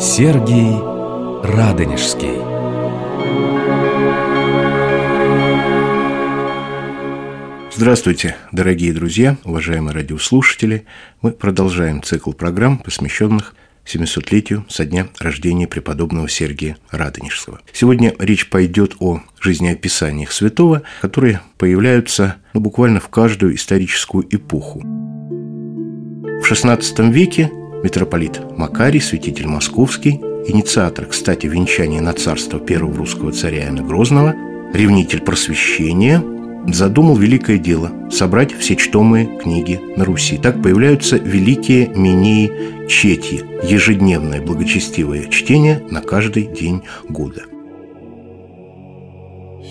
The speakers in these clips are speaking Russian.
Сергий Радонежский Здравствуйте, дорогие друзья, уважаемые радиослушатели. Мы продолжаем цикл программ, посвященных 700-летию со дня рождения преподобного Сергия Радонежского. Сегодня речь пойдет о жизнеописаниях святого, которые появляются ну, буквально в каждую историческую эпоху. В XVI веке митрополит Макарий, святитель московский, инициатор, кстати, венчания на царство первого русского царя Иоанна Грозного, ревнитель просвещения – задумал великое дело – собрать все чтомые книги на Руси. Так появляются великие минеи четьи – ежедневное благочестивое чтение на каждый день года.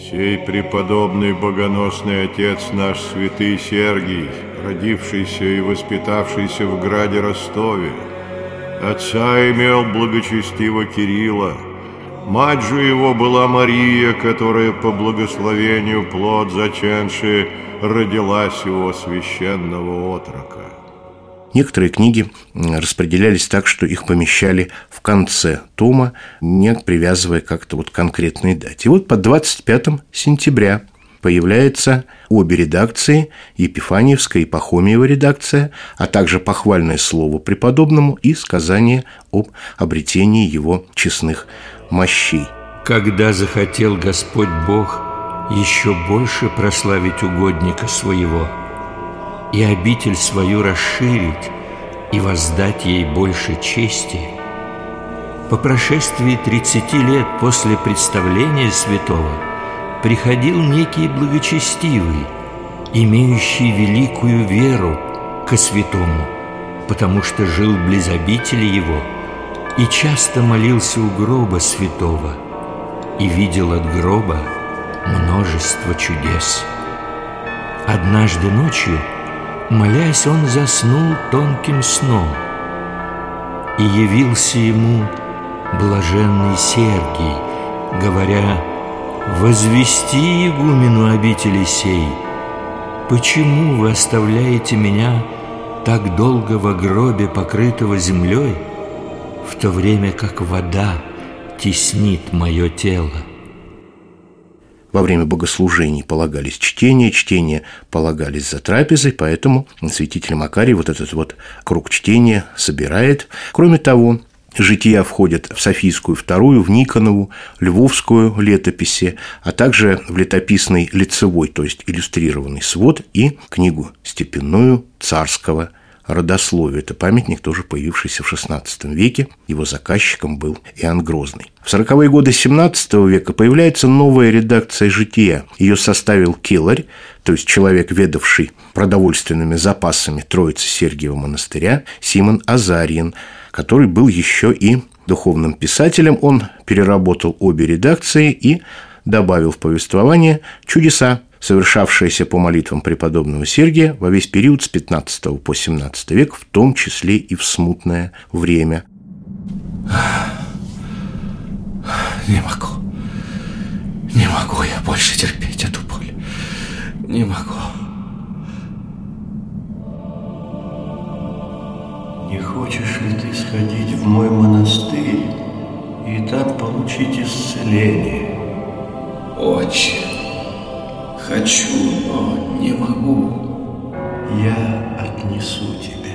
Сей преподобный богоносный отец наш святый Сергий, родившийся и воспитавшийся в граде Ростове, отца имел благочестиво Кирилла – Мать же его была Мария, которая по благословению плод заченши родилась его священного отрока. Некоторые книги распределялись так, что их помещали в конце тома, не привязывая как-то вот к конкретной дате. И вот по 25 сентября появляются обе редакции, Епифаниевская и Пахомиева редакция, а также похвальное слово преподобному и сказание об обретении его честных мощей. Когда захотел Господь Бог еще больше прославить угодника своего и обитель свою расширить и воздать ей больше чести, по прошествии тридцати лет после представления святого приходил некий благочестивый, имеющий великую веру ко святому, потому что жил близ обители его – и часто молился у гроба святого И видел от гроба множество чудес. Однажды ночью, молясь, он заснул тонким сном И явился ему блаженный Сергий, говоря «Возвести игумену обители сей, почему вы оставляете меня так долго во гробе, покрытого землей?» в то время как вода теснит мое тело. Во время богослужений полагались чтения, чтения полагались за трапезой, поэтому святитель Макарий вот этот вот круг чтения собирает. Кроме того, Жития входят в Софийскую вторую, в Никонову, Львовскую летописи, а также в летописный лицевой, то есть иллюстрированный свод и книгу степенную царского родословие. Это памятник, тоже появившийся в XVI веке. Его заказчиком был Иоанн Грозный. В 40-е годы XVII века появляется новая редакция «Жития». Ее составил Келарь, то есть человек, ведавший продовольственными запасами Троицы Сергиева монастыря, Симон Азарин, который был еще и духовным писателем. Он переработал обе редакции и добавил в повествование чудеса совершавшаяся по молитвам преподобного Сергия во весь период с 15 по 17 век, в том числе и в смутное время. Не могу. Не могу я больше терпеть эту боль. Не могу. Не хочешь ли ты сходить в мой монастырь и там получить исцеление? Очень. Хочу, но не могу. Я отнесу тебя.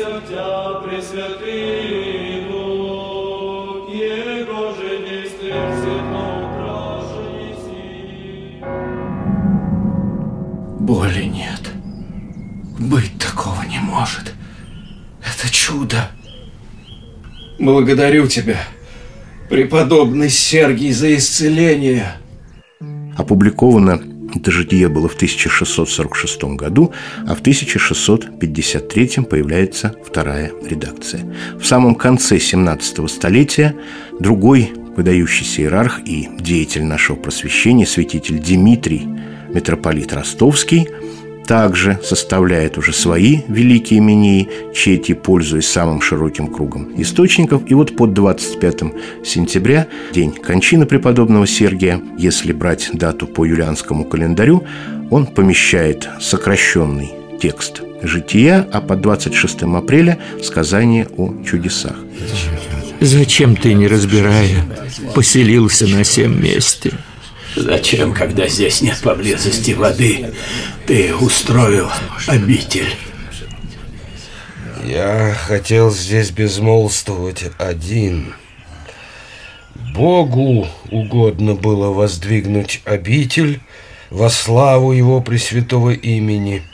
Селися в Тя, Пресвятый, Боли нет. Быть такого не может. Это чудо. Благодарю тебя, преподобный Сергий, за исцеление. Опубликовано это житие было в 1646 году, а в 1653 появляется вторая редакция. В самом конце 17 столетия другой выдающийся иерарх и деятель нашего просвещения, святитель Дмитрий, митрополит Ростовский, также составляет уже свои великие имении, чети, пользуясь самым широким кругом источников. И вот под 25 сентября, день кончины преподобного Сергия, если брать дату по юлианскому календарю, он помещает сокращенный текст «Жития», а под 26 апреля – сказание о чудесах. Зачем ты, не разбирая, поселился на всем месте? Зачем, когда здесь нет поблизости воды, ты устроил обитель? Я хотел здесь безмолвствовать один. Богу угодно было воздвигнуть обитель во славу Его Пресвятого имени.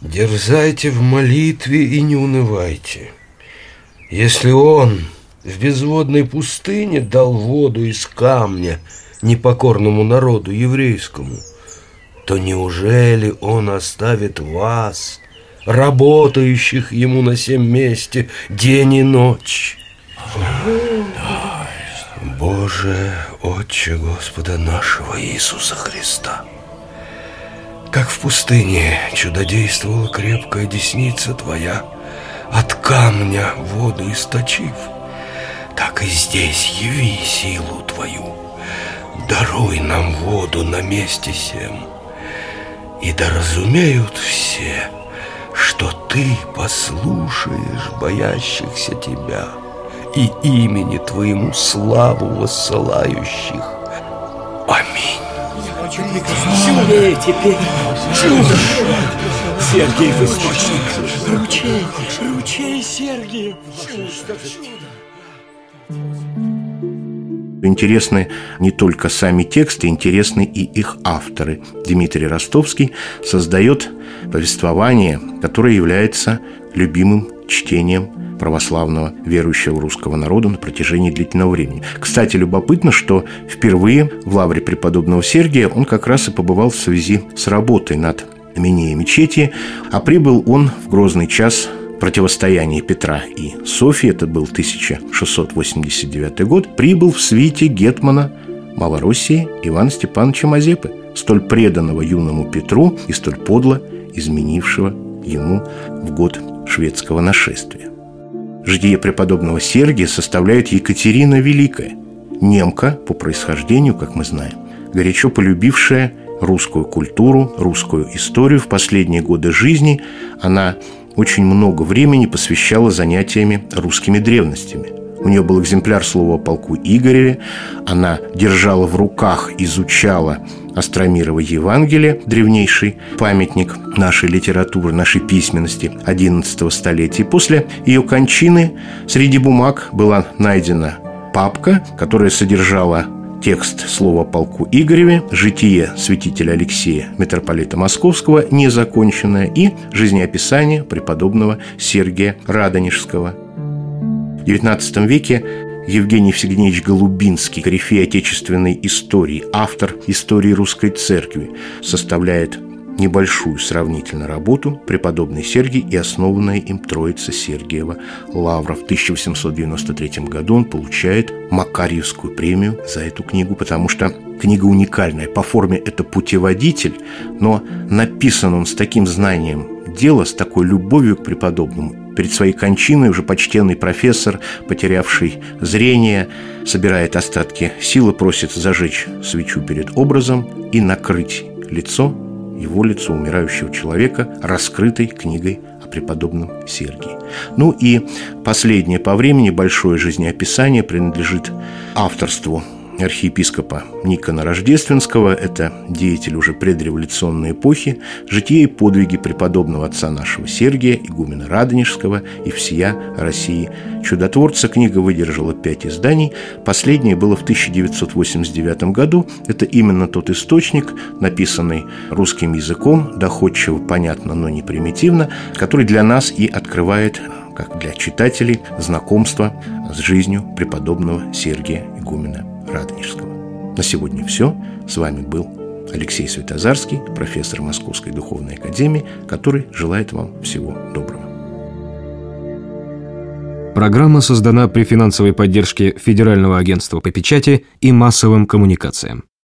Дерзайте в молитве и не унывайте. Если Он в безводной пустыне дал воду из камня – непокорному народу еврейскому, то неужели он оставит вас, работающих ему на всем месте день и ночь? Боже, Отче Господа нашего Иисуса Христа, как в пустыне чудодействовала крепкая десница Твоя, от камня воду источив, так и здесь яви силу Твою даруй нам воду на месте сем. И да разумеют все, что ты послушаешь боящихся тебя и имени твоему славу воссылающих. Аминь. Чудо теперь. Чудо. Сергиев источник. Ручей. Ручей Сергиев. Чудо. Чудо. Интересны не только сами тексты, интересны и их авторы. Дмитрий Ростовский создает повествование, которое является любимым чтением православного верующего русского народа на протяжении длительного времени. Кстати, любопытно, что впервые в лавре преподобного Сергия он как раз и побывал в связи с работой над Минея мечети, а прибыл он в грозный час противостоянии Петра и Софии, это был 1689 год, прибыл в свите гетмана Малороссии Ивана Степановича Мазепы, столь преданного юному Петру и столь подло изменившего ему в год шведского нашествия. Житие преподобного Сергия составляет Екатерина Великая, немка по происхождению, как мы знаем, горячо полюбившая русскую культуру, русскую историю. В последние годы жизни она очень много времени посвящала занятиями русскими древностями. У нее был экземпляр слова о полку Игореве. Она держала в руках, изучала Астромирово Евангелие, древнейший памятник нашей литературы, нашей письменности XI столетия. После ее кончины среди бумаг была найдена папка, которая содержала Текст слова полку Игореве, житие святителя Алексея, митрополита Московского, незаконченное и жизнеописание преподобного Сергия Радонежского. В XIX веке Евгений Всегнеевич Голубинский, корифей отечественной истории, автор истории русской церкви, составляет небольшую сравнительно работу «Преподобный Сергий и основанная им Троица Сергиева Лавра». В 1893 году он получает Макарьевскую премию за эту книгу, потому что книга уникальная. По форме это путеводитель, но написан он с таким знанием дела, с такой любовью к преподобному. Перед своей кончиной уже почтенный профессор, потерявший зрение, собирает остатки силы, просит зажечь свечу перед образом и накрыть лицо его лицо умирающего человека, раскрытой книгой о преподобном Сергии. Ну и последнее по времени большое жизнеописание принадлежит авторству архиепископа Никона Рождественского, это деятель уже предреволюционной эпохи, житие и подвиги преподобного отца нашего Сергия, игумена Радонежского и всея России. Чудотворца книга выдержала пять изданий, последнее было в 1989 году. Это именно тот источник, написанный русским языком, доходчиво, понятно, но не примитивно, который для нас и открывает как для читателей, знакомство с жизнью преподобного Сергия Игумена Радонежского. На сегодня все. С вами был Алексей Светозарский, профессор Московской Духовной Академии, который желает вам всего доброго. Программа создана при финансовой поддержке Федерального агентства по печати и массовым коммуникациям.